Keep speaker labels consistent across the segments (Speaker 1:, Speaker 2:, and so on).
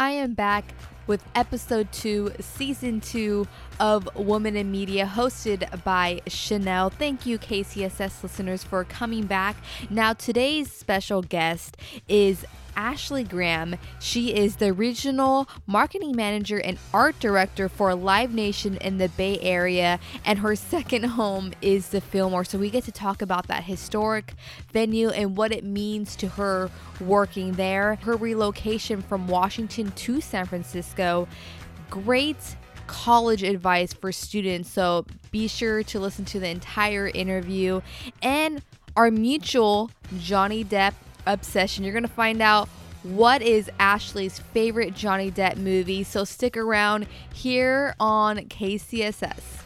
Speaker 1: I am back with episode two, season two of Woman in Media, hosted by Chanel. Thank you, KCSS listeners, for coming back. Now, today's special guest is Ashley Graham. She is the regional marketing manager and art director for Live Nation in the Bay Area, and her second home is the Fillmore. So we get to talk about that historic venue and what it means to her working there, her relocation from Washington to San Francisco. Great college advice for students. So be sure to listen to the entire interview and our mutual Johnny Depp obsession. You're going to find out what is Ashley's favorite Johnny Depp movie. So stick around here on KCSS.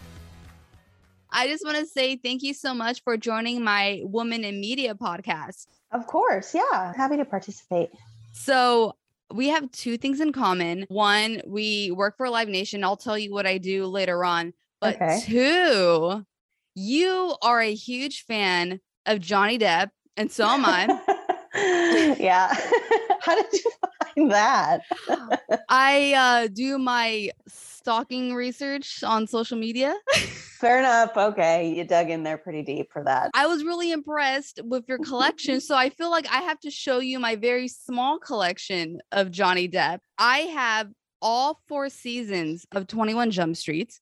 Speaker 1: I just want to say thank you so much for joining my Woman in Media podcast.
Speaker 2: Of course. Yeah. Happy to participate.
Speaker 1: So, we have two things in common. One, we work for Live Nation. I'll tell you what I do later on. But okay. two, you are a huge fan of Johnny Depp, and so am I.
Speaker 2: yeah. How did you find that?
Speaker 1: I uh, do my stalking research on social media.
Speaker 2: Fair enough. Okay. You dug in there pretty deep for that.
Speaker 1: I was really impressed with your collection. so I feel like I have to show you my very small collection of Johnny Depp. I have all four seasons of 21 Jump Street.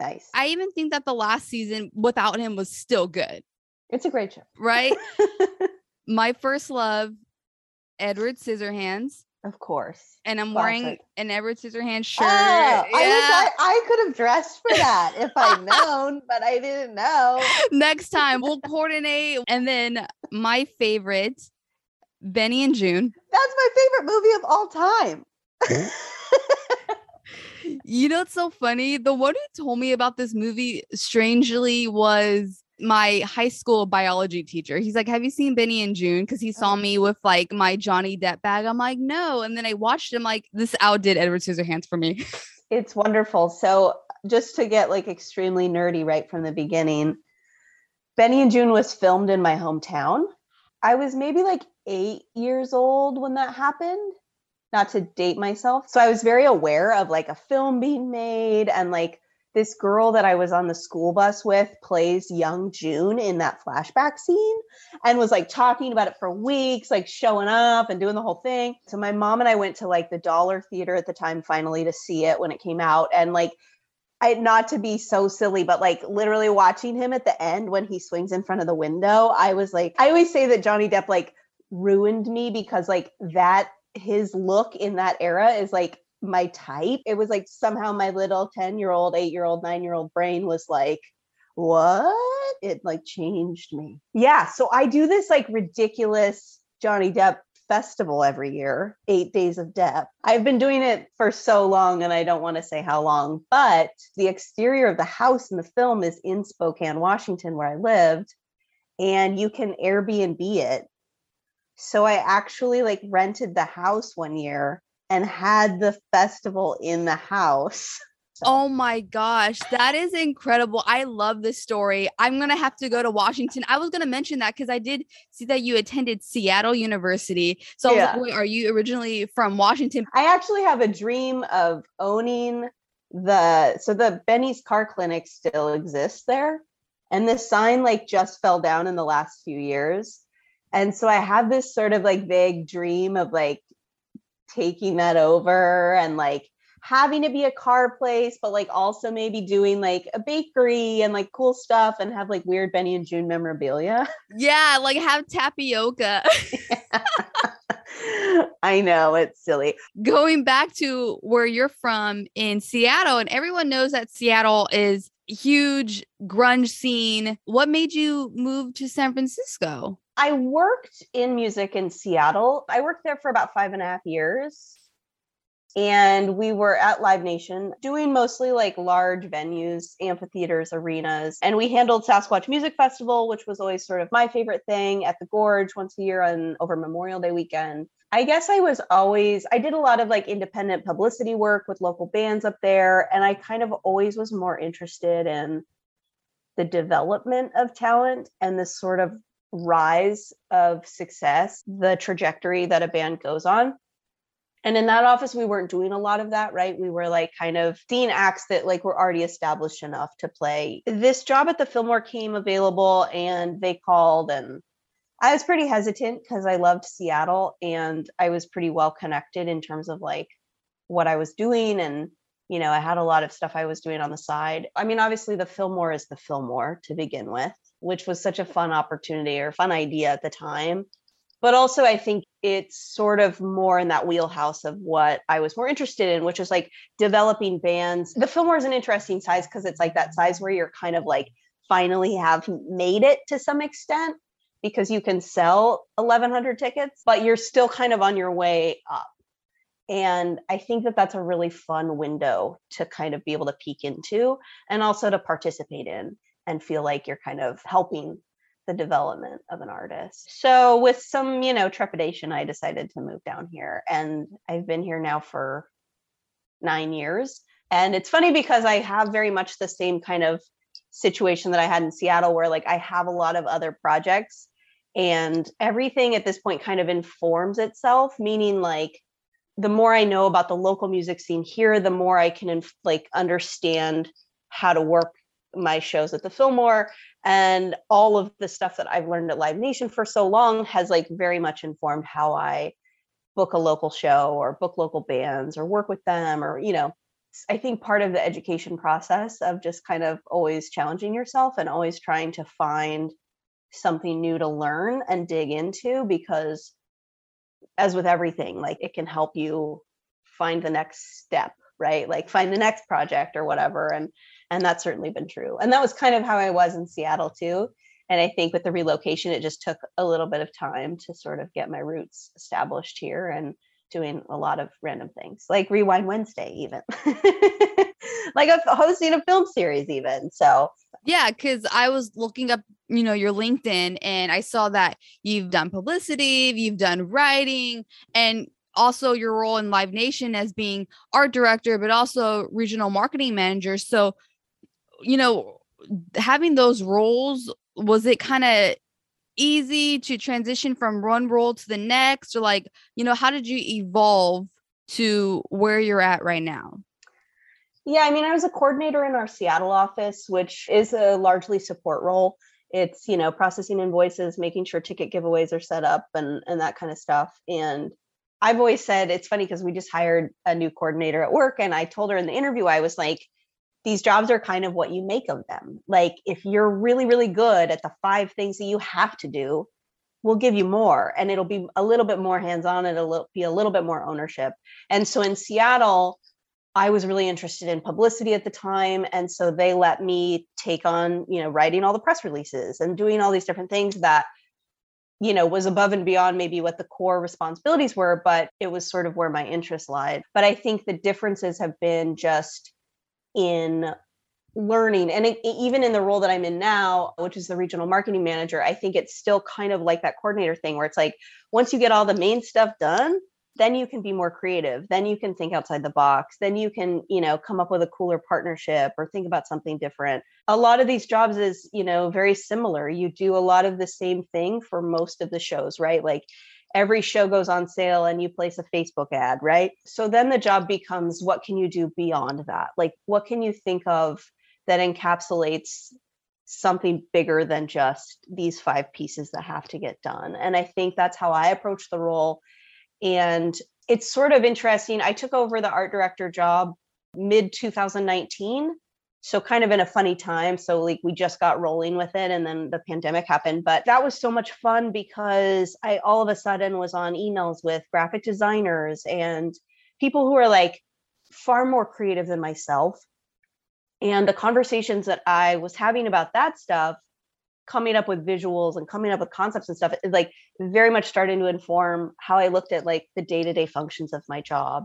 Speaker 2: Nice.
Speaker 1: I even think that the last season without him was still good.
Speaker 2: It's a great show.
Speaker 1: Right? My first love, Edward Scissorhands.
Speaker 2: Of course.
Speaker 1: And I'm Classic. wearing an Edward Scissorhands shirt. Oh,
Speaker 2: yeah. I, I, I could have dressed for that if I'd known, but I didn't know.
Speaker 1: Next time we'll coordinate. And then my favorite, Benny and Joon.
Speaker 2: That's my favorite movie of all time.
Speaker 1: you know it's so funny? The one who told me about this movie strangely was my high school biology teacher. He's like, Have you seen Benny and Joon? Because he saw oh. me with like my Johnny Depp bag. I'm like, No. And then I watched him, like, this outdid Edward Scissorhands for me.
Speaker 2: it's wonderful. So, just to get like extremely nerdy right from the beginning, Benny and Joon was filmed in my hometown. I was maybe like eight years old when that happened, not to date myself. So, I was very aware of like a film being made and like this girl that I was on the school bus with plays young Joon in that flashback scene and was like talking about it for weeks, like showing up and doing the whole thing. So my mom and I went to like the Dollar Theater at the time finally to see it when it came out. And like, I not to be so silly, but like literally watching him at the end when he swings in front of the window, I was like, I always say that Johnny Depp like ruined me because like that his look in that era is like my type. It was like somehow my little 10 year old, eight year old, nine year old brain was like, what? It like changed me. Yeah. So I do this like ridiculous Johnny Depp festival every year, eight days of Depp. I've been doing it for so long and I don't want to say how long, but the exterior of the house in the film is in Spokane, Washington, where I lived, and you can Airbnb it. So I actually like rented the house one year and had the festival in the house.
Speaker 1: Oh my gosh, that is incredible. I love this story. I'm going to have to go to Washington. I was going to mention that because I did see that you attended Seattle University. So, yeah. like, wait, are you originally from Washington?
Speaker 2: I actually have a dream of owning the so the Benny's car clinic still exists there. And the sign like just fell down in the last few years. And so I have this sort of like vague dream of like taking that over and like having to be a car place, but like also maybe doing like a bakery and like cool stuff and have like weird Benny and Joon memorabilia.
Speaker 1: Yeah, like have tapioca.
Speaker 2: I know it's silly.
Speaker 1: Going back to where you're from in Seattle, and everyone knows that Seattle is huge grunge scene. What made you move to San Francisco?
Speaker 2: I worked in music in Seattle. I worked there for about five and a half years. And we were at Live Nation doing mostly like large venues, amphitheaters, arenas. And we handled Sasquatch Music Festival, which was always sort of my favorite thing at the Gorge once a year on over Memorial Day weekend. I guess I was always, I did a lot of like independent publicity work with local bands up there. And I kind of always was more interested in the development of talent and this sort of rise of success, the trajectory that a band goes on. And in that office, we weren't doing a lot of that, right? We were like kind of seeing acts that like were already established enough to play. This job at the Fillmore came available and they called and I was pretty hesitant because I loved Seattle and I was pretty well connected in terms of like what I was doing and you know, I had a lot of stuff I was doing on the side. I mean, obviously the Fillmore is the Fillmore to begin with, which was such a fun opportunity or fun idea at the time. But also I think it's sort of more in that wheelhouse of what I was more interested in, which is like developing bands. The Fillmore is an interesting size because it's like that size where you're kind of like finally have made it to some extent because you can sell 1100 tickets, but you're still kind of on your way up. And I think that that's a really fun window to kind of be able to peek into and also to participate in and feel like you're kind of helping the development of an artist. So with some, you know, trepidation, I decided to move down here and I've been here now for 9 years. And it's funny because I have very much the same kind of situation that I had in Seattle where like I have a lot of other projects and everything at this point kind of informs itself meaning like the more I know about the local music scene here the more I can inf- like understand how to work my shows at the Fillmore and all of the stuff that I've learned at Live Nation for so long has like very much informed how I book a local show or book local bands or work with them or you know I think part of the education process of just kind of always challenging yourself and always trying to find something new to learn and dig into because as with everything like it can help you find the next step right? Like find the next project or whatever and and that's certainly been true. And that was kind of how i was in seattle too. And i think with the relocation it just took a little bit of time to sort of get my roots established here and doing a lot of random things like rewind wednesday even. Like a, hosting a film series even so.
Speaker 1: Yeah because i was looking up you know your linkedin and i saw that you've done publicity you've done writing and also your role in live nation as being art director but also regional marketing manager. So you know having those roles was it kind of easy to transition from one role to the next? Or like you know how did you evolve to where you're at right now?
Speaker 2: Yeah i mean i was a coordinator in our seattle office which is a largely support role. It's you know processing invoices making sure ticket giveaways are set up and and that kind of stuff. And i've always said it's funny because we just hired a new coordinator at work and i told her in the interview i was like these jobs are kind of what you make of them. Like if you're really, really good at the five things that you have to do, we'll give you more and it'll be a little bit more hands-on and it'll be a little bit more ownership. And so in Seattle, I was really interested in publicity at the time. And so they let me take on, you know, writing all the press releases and doing all these different things that, you know, was above and beyond maybe what the core responsibilities were, but it was sort of where my interest lied. But I think the differences have been just in learning and it, even in the role that i'm in now which is the regional marketing manager i think it's still kind of like that coordinator thing where it's like once you get all the main stuff done then you can be more creative then you can think outside the box then you can you know come up with a cooler partnership or think about something different. A lot of these jobs is you know very similar. You do a lot of the same thing for most of the shows right? Like every show goes on sale and you place a Facebook ad, right? So then the job becomes what can you do beyond that? Like, what can you think of that encapsulates something bigger than just these five pieces that have to get done? And I think that's how I approach the role. And it's sort of interesting. I took over the art director job mid 2019 so kind of in a funny time so like we just got rolling with it and then the pandemic happened but that was so much fun because i all of a sudden was on emails with graphic designers and people who are like far more creative than myself. And the conversations that i was having about that stuff coming up with visuals and coming up with concepts and stuff is like very much starting to inform how i looked at like the day-to-day functions of my job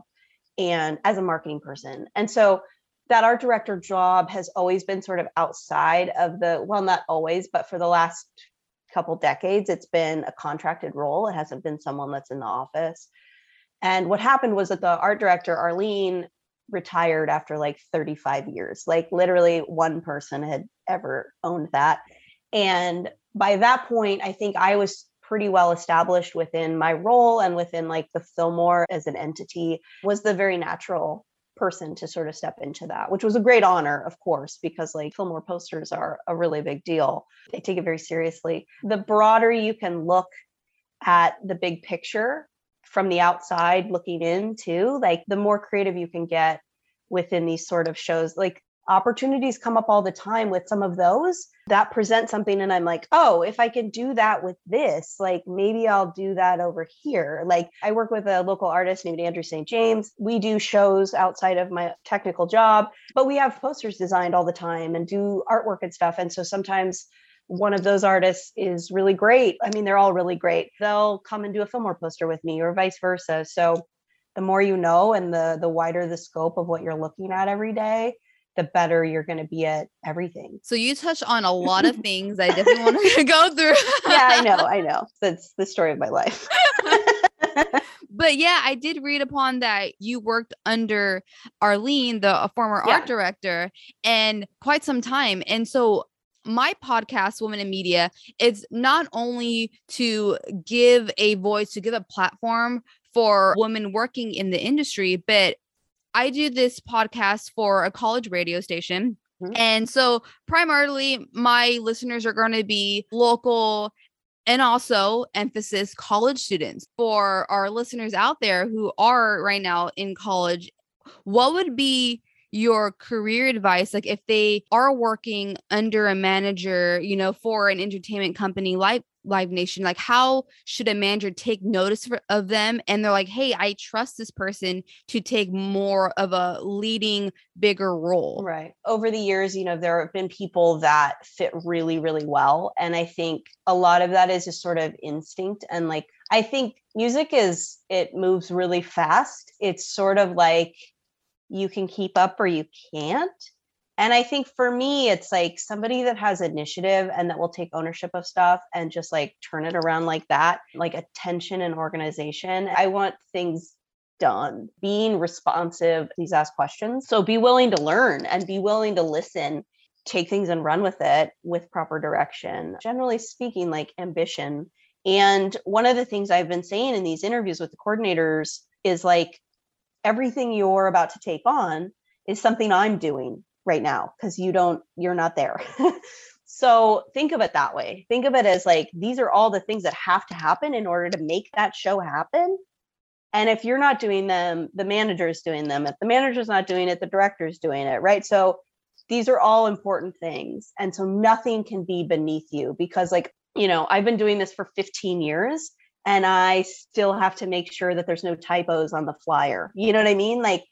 Speaker 2: and as a marketing person. And so that art director job has always been sort of outside of the well not always but for the last couple decades it's been a contracted role. It hasn't been someone that's in the office. And what happened was that the art director arlene retired after like 35 years. Like literally one person had ever owned that. And by that point i think i was pretty well established within my role and within like the Fillmore as an entity was the very natural person to sort of step into that, which was a great honor, of course, because like Fillmore posters are a really big deal. They take it very seriously. The broader you can look at the big picture from the outside looking in too, like the more creative you can get within these sort of shows. Like opportunities come up all the time with some of those that present something and i'm like oh if i can do that with this like maybe i'll do that over here. Like i work with a local artist named andrew st james. We do shows outside of my technical job but we have posters designed all the time and do artwork and stuff. And so sometimes one of those artists is really great. I mean they're all really great. They'll come and do a fillmore poster with me or vice versa. So the more you know and the the wider the scope of what you're looking at every day the better you're going to be at everything.
Speaker 1: So you touch on a lot of things I definitely want to go through.
Speaker 2: yeah, I know, I know. That's the story of my life.
Speaker 1: but yeah, I did read upon that you worked under Arlene, the former yeah. art director, and quite some time. And so my podcast women in media is not only to give a voice to give a platform for women working in the industry but I do this podcast for a college radio station. Mm-hmm. And so, primarily, my listeners are going to be local and also emphasis college students. For our listeners out there who are right now in college, what would be your career advice like if they are working under a manager you know for an entertainment company like live nation like how should a manager take notice for, of them? And they're like hey i trust this person to take more of a leading bigger role.
Speaker 2: Right. Over the years you know there have been people that fit really really well and i think a lot of that is just sort of instinct and like i think music is it moves really fast. It's sort of like you can keep up or you can't. And I think for me, it's like somebody that has initiative and that will take ownership of stuff and just like turn it around like that, like attention and organization. I want things done, being responsive, please ask questions. So be willing to learn and be willing to listen, take things and run with it with proper direction. Generally speaking, like ambition. And one of the things I've been saying in these interviews with the coordinators is like, everything you're about to take on is something I'm doing right now because you don't, you're not there. so think of it that way. Think of it as like these are all the things that have to happen in order to make that show happen. And if you're not doing them, the manager is doing them. If the manager's not doing it, the director's doing it, right? So these are all important things. And so nothing can be beneath you because, like, you know, I've been doing this for 15 years and I still have to make sure that there's no typos on the flyer. You know what I mean? Like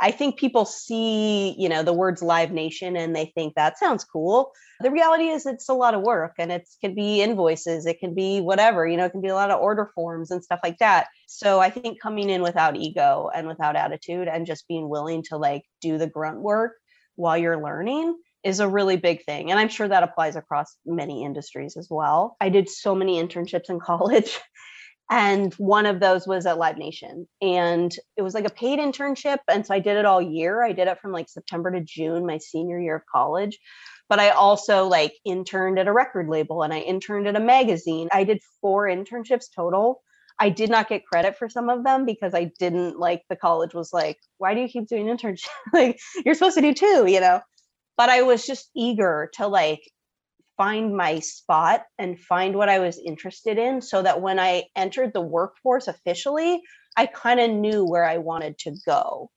Speaker 2: I think people see, you know, the words Live Nation and they think that sounds cool. The reality is it's a lot of work and it can be invoices, it can be whatever, you know, it can be a lot of order forms and stuff like that. So I think coming in without ego and without attitude and just being willing to like do the grunt work while you're learning is a really big thing. And I'm sure that applies across many industries as well. I did so many internships in college and one of those was at Live Nation. And it was like a paid internship. And so I did it all year. I did it from like September to June, my senior year of college. But I also like interned at a record label and I interned at a magazine. I did four internships total. I did not get credit for some of them because I didn't like the college was like, why do you keep doing internships? like you're supposed to do two, you know? But I was just eager to like find my spot and find what I was interested in so that when I entered the workforce officially, I kind of knew where I wanted to go.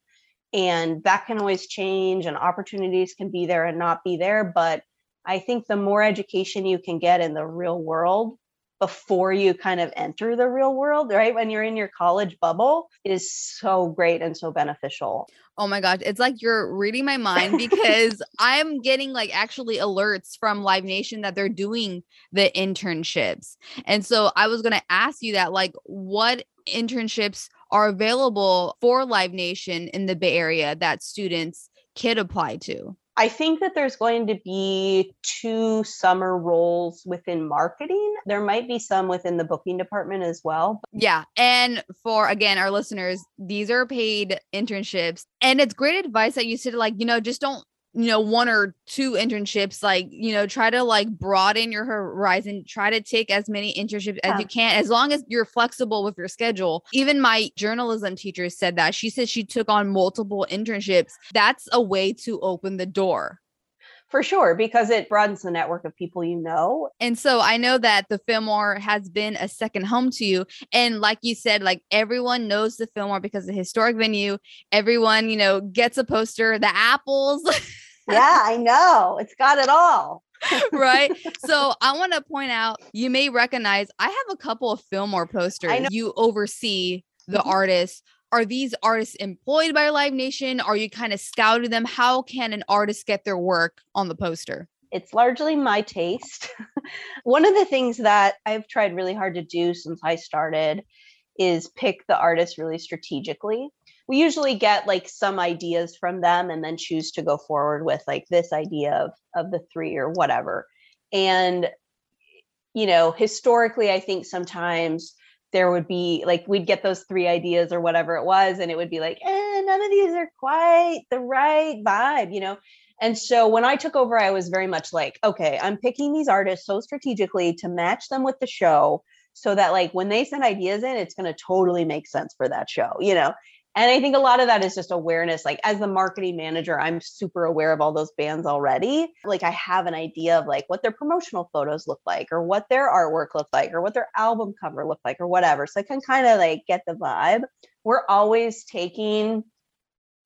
Speaker 2: And that can always change, and opportunities can be there and not be there. But I think the more education you can get in the real world, before you kind of enter the real world, right? When you're in your college bubble is so great and so beneficial.
Speaker 1: Oh my gosh, it's like you're reading my mind because I'm getting like actually alerts from Live Nation that they're doing the internships. And so I was going to ask you that like what internships are available for Live Nation in the Bay Area that students could apply to?
Speaker 2: I think that there's going to be two summer roles within marketing. There might be some within the booking department as well.
Speaker 1: Yeah. And for, again, our listeners, these are paid internships. And it's great advice that you said, like, you know, just don't you know one or two internships like you know try to like broaden your horizon try to take as many internships as you can as long as you're flexible with your schedule. Even my journalism teacher said that. She said she took on multiple internships. That's a way to open the door.
Speaker 2: For sure because it broadens the network of people you know.
Speaker 1: And so i know that the fillmore has been a second home to you. And like you said like everyone knows the fillmore because the historic venue. Everyone you know gets a poster the apples
Speaker 2: yeah i know it's got it all
Speaker 1: right so i want to point out you may recognize i have a couple of fillmore posters you oversee the mm-hmm. artists are these artists employed by Live Nation? Are you kind of scouting them? How can an artist get their work on the poster?
Speaker 2: It's largely my taste. One of the things that I've tried really hard to do since I started is pick the artist really strategically. We usually get like some ideas from them and then choose to go forward with like this idea of, of the three or whatever. And, you know, historically, I think sometimes there would be like we'd get those three ideas or whatever it was and it would be like eh, none of these are quite the right vibe you know and so when i took over i was very much like okay i'm picking these artists so strategically to match them with the show so that like when they send ideas in it's going to totally make sense for that show you know and I think a lot of that is just awareness. Like as the marketing manager, I'm super aware of all those bands already. Like I have an idea of like what their promotional photos look like or what their artwork look like or what their album cover look like or whatever. So I can kind of like get the vibe. We're always taking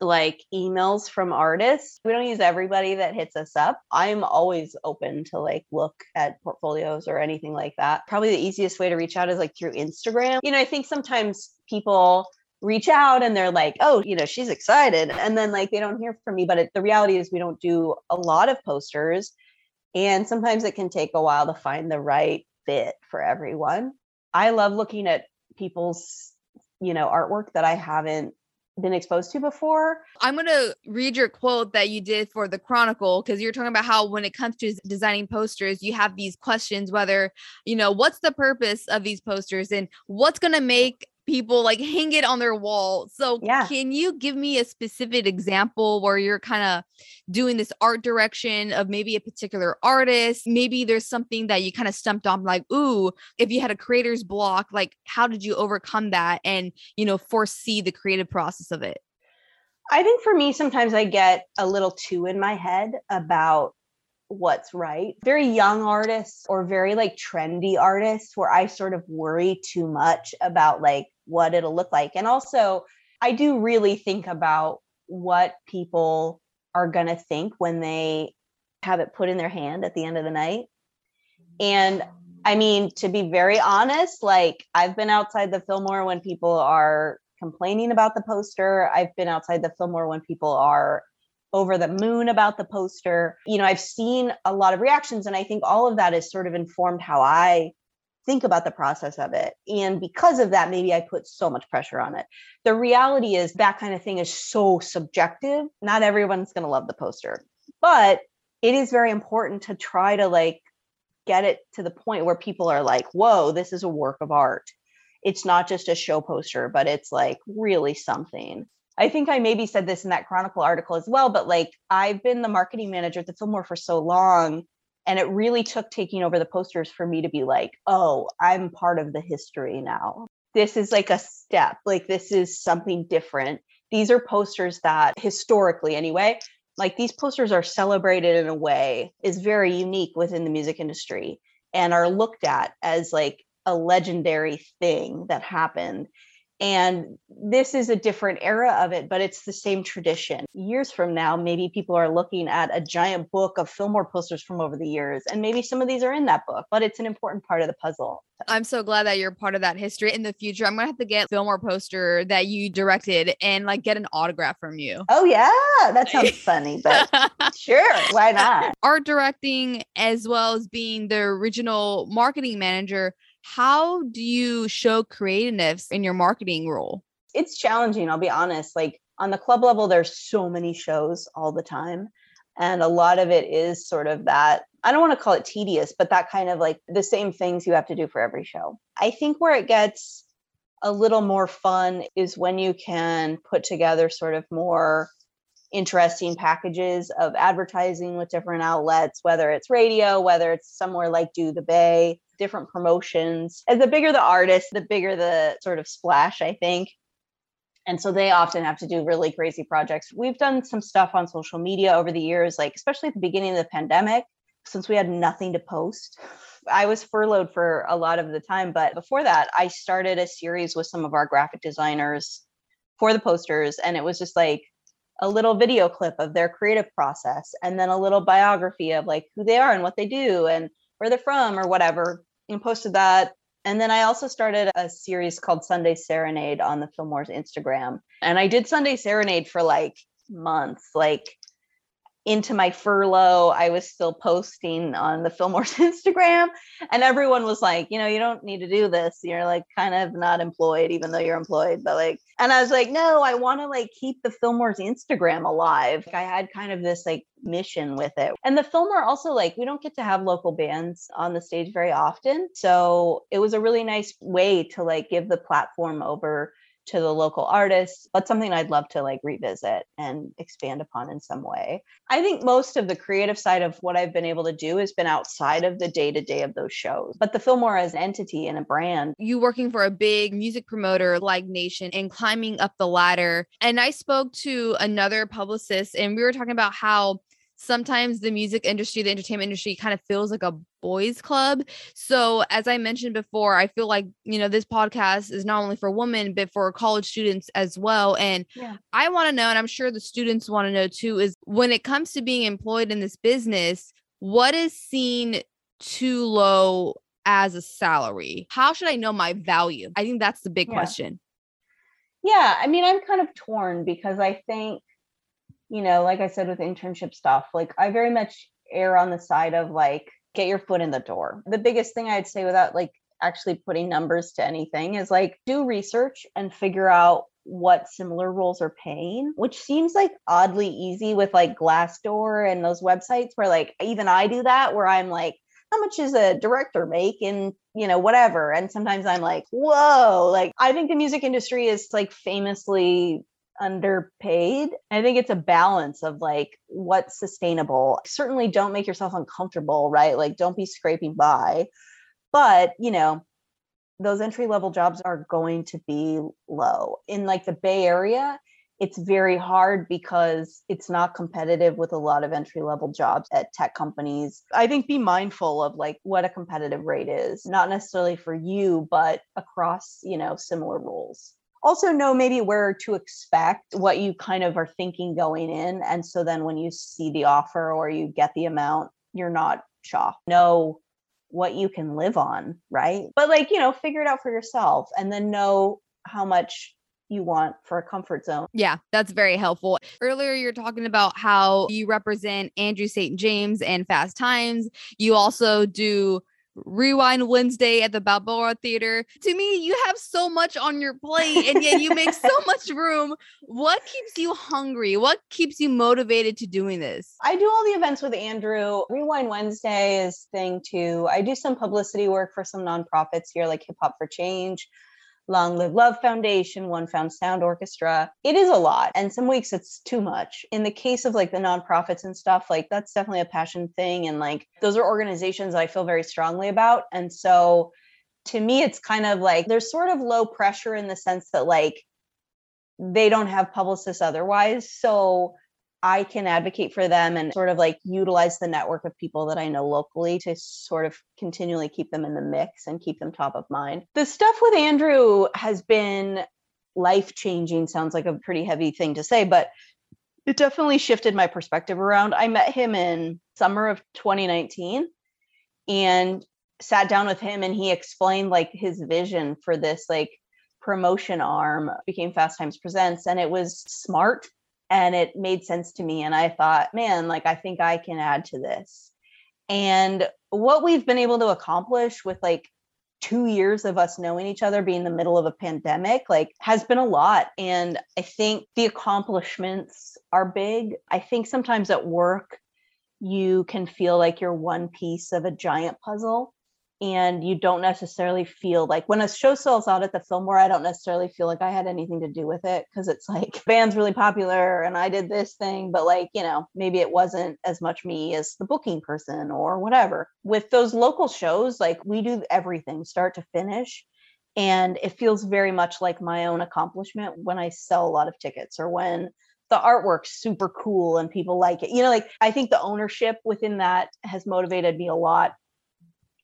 Speaker 2: like emails from artists. We don't use everybody that hits us up. I'm always open to like look at portfolios or anything like that. Probably the easiest way to reach out is like through Instagram. You know, I think sometimes people reach out and they're like, oh, you know, she's excited. And then like they don't hear from me. But it, the reality is, we don't do a lot of posters. And sometimes it can take a while to find the right fit for everyone. I love looking at people's, you know, artwork that I haven't been exposed to before.
Speaker 1: I'm going to read your quote that you did for the Chronicle because you're talking about how when it comes to designing posters, you have these questions whether, you know, what's the purpose of these posters and what's going to make people like hang it on their wall. So yeah. can you give me a specific example where you're kind of doing this art direction of maybe a particular artist? Maybe there's something that you kind of stumped on like, ooh, if you had a creator's block, like how did you overcome that and, you know, foresee the creative process of it?
Speaker 2: I think for me, sometimes I get a little too in my head about what's right. Very young artists or very like trendy artists where I sort of worry too much about like what it'll look like. And also, I do really think about what people are going to think when they have it put in their hand at the end of the night. And I mean, to be very honest, like I've been outside the Fillmore when people are complaining about the poster. I've been outside the Fillmore when people are over the moon about the poster. You know, I've seen a lot of reactions, and I think all of that has sort of informed how I think about the process of it. And because of that, maybe I put so much pressure on it. The reality is that kind of thing is so subjective. Not everyone's going to love the poster, but it is very important to try to like get it to the point where people are like, whoa, this is a work of art. It's not just a show poster, but it's like really something. I think I maybe said this in that Chronicle article as well, but like I've been the marketing manager at the Fillmore for so long and it really took taking over the posters for me to be like oh i'm part of the history now. This is like a step. Like this is something different. These are posters that historically anyway like these posters are celebrated in a way is very unique within the music industry and are looked at as like a legendary thing that happened and this is a different era of it, but it's the same tradition. Years from now, maybe people are looking at a giant book of Fillmore posters from over the years, and maybe some of these are in that book, but it's an important part of the puzzle.
Speaker 1: I'm so glad that you're part of that history. In the future, I'm gonna have to get Fillmore poster that you directed and like get an autograph from you.
Speaker 2: Oh yeah, that sounds funny, but sure, why not?
Speaker 1: Art directing as well as being the original marketing manager how do you show creativeness in your marketing role?
Speaker 2: It's challenging, I'll be honest. Like on the club level, there's so many shows all the time. And a lot of it is sort of that I don't want to call it tedious, but that kind of like the same things you have to do for every show. I think where it gets a little more fun is when you can put together sort of more interesting packages of advertising with different outlets, whether it's radio, whether it's somewhere like Do the Bay, different promotions. As the bigger the artist, the bigger the sort of splash, I think. And so they often have to do really crazy projects. We've done some stuff on social media over the years, like especially at the beginning of the pandemic, since we had nothing to post. I was furloughed for a lot of the time, but before that, I started a series with some of our graphic designers for the posters. And it was just like a little video clip of their creative process and then a little biography of like who they are and what they do and where they're from or whatever and posted that and then I also started a series called Sunday Serenade on the Fillmore's Instagram. And I did Sunday Serenade for like months. Like into my furlough, I was still posting on the Fillmore's Instagram, and everyone was like, you know, you don't need to do this. You're like kind of not employed, even though you're employed. But like, and I was like, no, I want to like keep the Fillmore's Instagram alive. Like, I had kind of this like mission with it. And the Fillmore also like we don't get to have local bands on the stage very often. So it was a really nice way to like give the platform over to the local artists but something i'd love to like revisit and expand upon in some way. I think most of the creative side of what i've been able to do has been outside of the day to day of those shows but the fillmore as an entity and a brand.
Speaker 1: You working for a big music promoter like nation and climbing up the ladder. And i spoke to another publicist and we were talking about how sometimes the music industry, the entertainment industry kind of feels like a boys club. So, as I mentioned before, I feel like, you know, this podcast is not only for women, but for college students as well. And yeah. I want to know, and I'm sure the students want to know too, is when it comes to being employed in this business, what is seen too low as a salary? How should I know my value? I think that's the big yeah. question.
Speaker 2: Yeah. I mean, I'm kind of torn because I think you know, like I said with internship stuff, like I very much err on the side of like get your foot in the door. The biggest thing I'd say without like actually putting numbers to anything is like do research and figure out what similar roles are paying, which seems like oddly easy with like Glassdoor and those websites where like even I do that where I'm like how much is a director make and you know whatever and sometimes i'm like whoa like i think the music industry is like famously underpaid. I think it's a balance of like what's sustainable. Certainly don't make yourself uncomfortable, right? Like don't be scraping by. But, you know, those entry level jobs are going to be low. In like the Bay Area, it's very hard because it's not competitive with a lot of entry level jobs at tech companies. I think be mindful of like what a competitive rate is, not necessarily for you, but across, you know, similar roles also know maybe where to expect what you kind of are thinking going in and so then when you see the offer or you get the amount you're not shocked know what you can live on right but like you know figure it out for yourself and then know how much you want for a comfort zone.
Speaker 1: Yeah, that's very helpful. Earlier, you're talking about how you represent Andrew St. James and Fast Times. You also do Rewind Wednesday at the Balboa Theater. To me, you have so much on your plate and yet you make so much room. What keeps you hungry? What keeps you motivated to doing this?
Speaker 2: I do all the events with Andrew. Rewind Wednesday is thing too. I do some publicity work for some nonprofits here like Hip Hop for Change. Long Live Love Foundation, One Found Sound Orchestra. It is a lot. And some weeks it's too much. In the case of like the nonprofits and stuff, like that's definitely a passion thing. And like those are organizations I feel very strongly about. And so to me, it's kind of like there's sort of low pressure in the sense that like they don't have publicists otherwise. So I can advocate for them and sort of like utilize the network of people that I know locally to sort of continually keep them in the mix and keep them top of mind. The stuff with Andrew has been life changing, sounds like a pretty heavy thing to say, but it definitely shifted my perspective around. I met him in summer of 2019 and sat down with him and he explained like his vision for this like promotion arm became Fast Times Presents and it was smart and it made sense to me and i thought man like i think i can add to this. And what we've been able to accomplish with like two years of us knowing each other being in the middle of a pandemic like has been a lot and i think the accomplishments are big. I think sometimes at work you can feel like you're one piece of a giant puzzle and you don't necessarily feel like when a show sells out at the Fillmore, I don't necessarily feel like I had anything to do with it because it's like band's really popular and I did this thing, but like, you know, maybe it wasn't as much me as the booking person or whatever. With those local shows, like we do everything start to finish. And it feels very much like my own accomplishment when I sell a lot of tickets or when the artwork's super cool and people like it. You know, like I think the ownership within that has motivated me a lot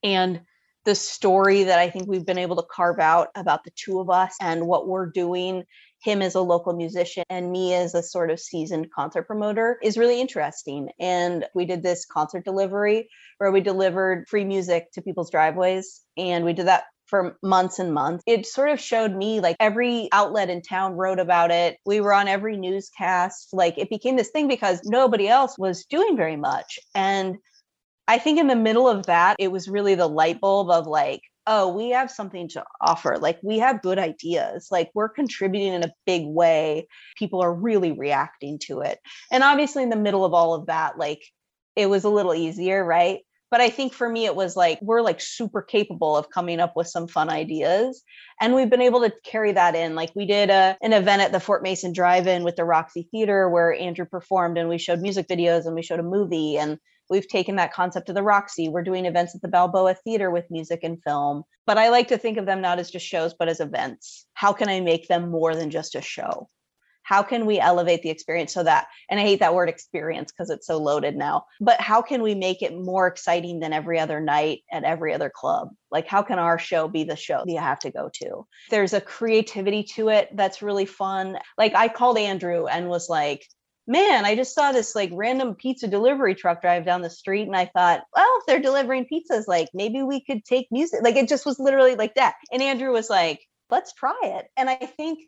Speaker 2: and the story that I think we've been able to carve out about the two of us and what we're doing, him as a local musician and me as a sort of seasoned concert promoter, is really interesting. And we did this concert delivery where we delivered free music to people's driveways. And we did that for months and months. It sort of showed me like every outlet in town wrote about it. We were on every newscast. Like it became this thing because nobody else was doing very much. And I think in the middle of that, it was really the light bulb of like, oh, we have something to offer. Like, we have good ideas. Like, we're contributing in a big way. People are really reacting to it. And obviously, in the middle of all of that, like, it was a little easier, right? But I think for me, it was like, we're like super capable of coming up with some fun ideas. And we've been able to carry that in. Like, we did a, an event at the Fort Mason Drive In with the Roxy Theater where Andrew performed and we showed music videos and we showed a movie. And We've taken that concept to the Roxy. We're doing events at the Balboa Theater with music and film. But I like to think of them not as just shows, but as events. How can I make them more than just a show? How can we elevate the experience so that, and I hate that word experience because it's so loaded now, but how can we make it more exciting than every other night at every other club? Like, how can our show be the show that you have to go to? There's a creativity to it that's really fun. Like, I called Andrew and was like, man, I just saw this like random pizza delivery truck drive down the street. And I thought, well, if they're delivering pizzas, like maybe we could take music. Like it just was literally like that. And Andrew was like, let's try it. And I think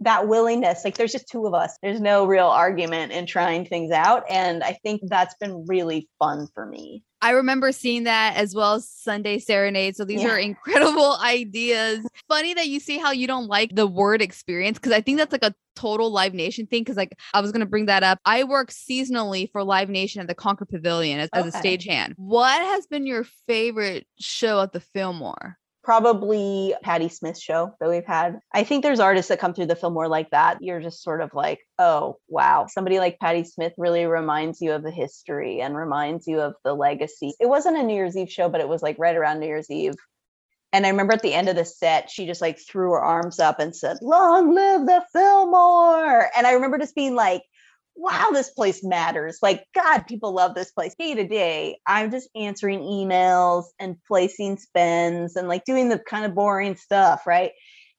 Speaker 2: that willingness, like there's just two of us, there's no real argument in trying things out. And I think that's been really fun for me.
Speaker 1: I remember seeing that as well as Sunday Serenade. So these yeah. are incredible ideas. Funny that you see how you don't like the word experience because I think that's like a total Live Nation thing. Because like I was gonna bring that up. I work seasonally for Live Nation at the Concord Pavilion as, okay. as a stagehand. What has been your favorite show at the Fillmore?
Speaker 2: Probably Patti Smith show that we've had. I think there's artists that come through the Fillmore like that. You're just sort of like, oh, wow. Somebody like Patti Smith really reminds you of the history and reminds you of the legacy. It wasn't a New Year's Eve show, but it was like right around New Year's Eve. And I remember at the end of the set, she just like threw her arms up and said, Long live the Fillmore. And I remember just being like, wow, this place matters. Like, God, people love this place. Day to day, I'm just answering emails and placing spends and like doing the kind of boring stuff, right?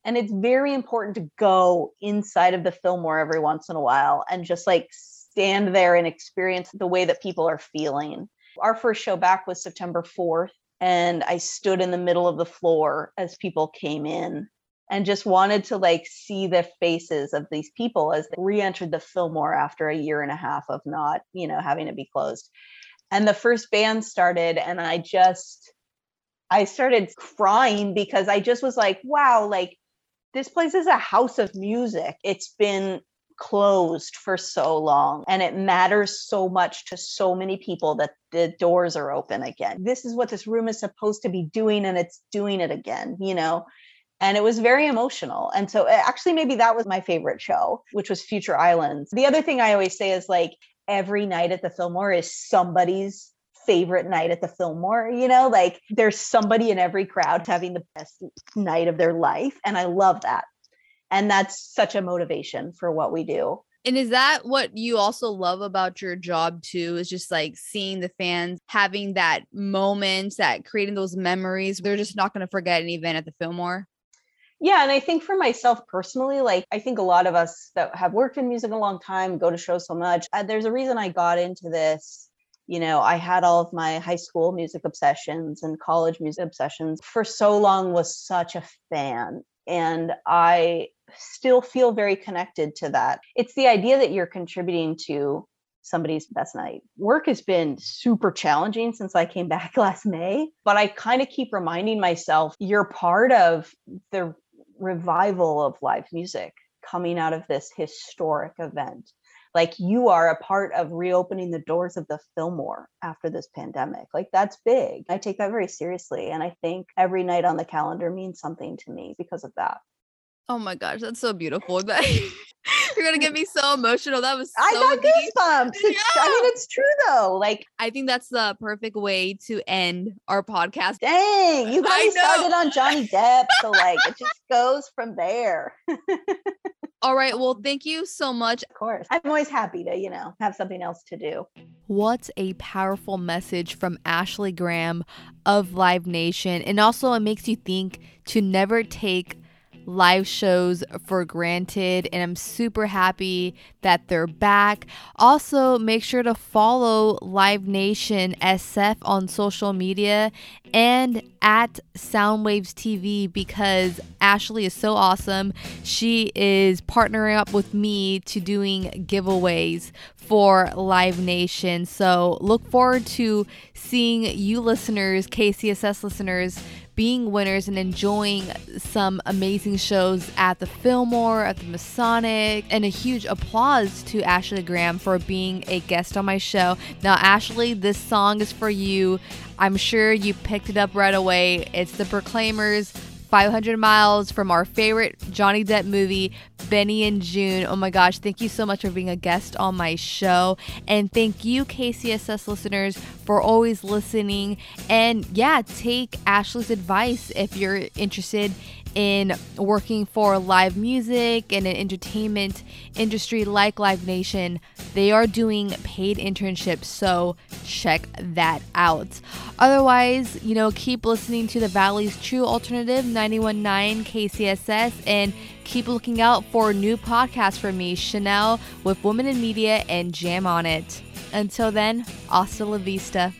Speaker 2: And it's very important to go inside of the Fillmore every once in a while and just like stand there and experience the way that people are feeling. Our first show back was September 4th, and I stood in the middle of the floor as people came in and just wanted to like see the faces of these people as they re-entered the Fillmore after a year and a half of not, you know, having to be closed. And the first band started and I just I started crying because I just was like, wow, like this place is a house of music. It's been closed for so long and it matters so much to so many people that the doors are open again. This is what this room is supposed to be doing and it's doing it again, you know and it was very emotional. And so eh, actually maybe that was my favorite show, which was Future Islands. The other thing I always say is like every night at the Fillmore is somebody's favorite night at the Fillmore, you know, like there's somebody in every crowd having the best night of their life and I love that. And that's such a motivation for what we do.
Speaker 1: And is that what you also love about your job too? Is just like seeing the fans having that moment, that creating those memories. They're just not going to forget an event at the Fillmore.
Speaker 2: Yeah, and I think for myself personally, like I think a lot of us that have worked in music a long time go to shows so much. Uh, there's a reason I got into this. You know, I had all of my high school music obsessions and college music obsessions for so long was such a fan and I still feel very connected to that. It's the idea that you're contributing to somebody's best night. Work has been super challenging since I came back last May, but I kind of keep reminding myself you're part of the revival of live music coming out of this historic event. like you are a part of reopening the doors of the Fillmore after this pandemic. Like that's big. I take that very seriously. And I think every night on the calendar means something to me because of that.
Speaker 3: Oh my gosh, that's so beautiful. You're gonna get me so emotional. That was so
Speaker 2: I got
Speaker 3: deep.
Speaker 2: goosebumps. It's, I mean, it's true though. Like,
Speaker 3: I think that's the perfect way to end our podcast.
Speaker 2: dang, you got me started on Johnny Depp. So like it just goes from there.
Speaker 3: All right. Well, thank you so much.
Speaker 2: Of course. I'm always happy to, you know, have something else to do.
Speaker 3: What a powerful message from Ashley Graham of Live Nation. And also, it makes you think to never take live shows for granted. And I'm super happy that they're back. Also, make sure to follow Live Nation SF on social media and at Soundwaves TV because Ashley is so awesome. She is partnering up with me to doing giveaways for Live Nation. So look forward to seeing you listeners, KCSS listeners, being winners and enjoying some amazing shows at the Fillmore, at the Masonic, and a huge applause to Ashley Graham for being a guest on my show. Now, Ashley, this song is for you. I'm sure you picked it up right away. It's the Proclaimers. 500 miles from our favorite Johnny Depp movie, Benny and Joon. Oh my gosh, thank you so much for being a guest on my show. And thank you, KCSS listeners, for always listening. And yeah, take Ashley's advice if you're interested in working for live music and an entertainment industry like Live Nation. They are doing paid internships, so check that out. Otherwise, you know, keep listening to the Valley's True Alternative 919 KCSS and keep looking out for new podcasts from me, Chanel with Women in Media and Jam on It. Until then, hasta la vista.